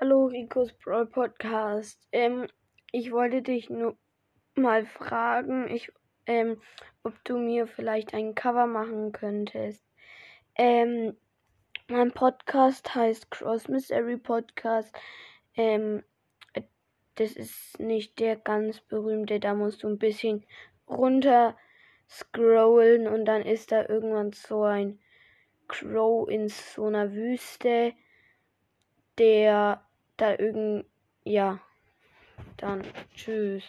Hallo Ricos Brawl Podcast. Ähm, ich wollte dich nur mal fragen, ich, ähm, ob du mir vielleicht ein Cover machen könntest. Ähm, mein Podcast heißt Cross Mystery Podcast. Ähm, das ist nicht der ganz berühmte, da musst du ein bisschen runter scrollen und dann ist da irgendwann so ein Crow in so einer Wüste der da irgend, ja, dann tschüss.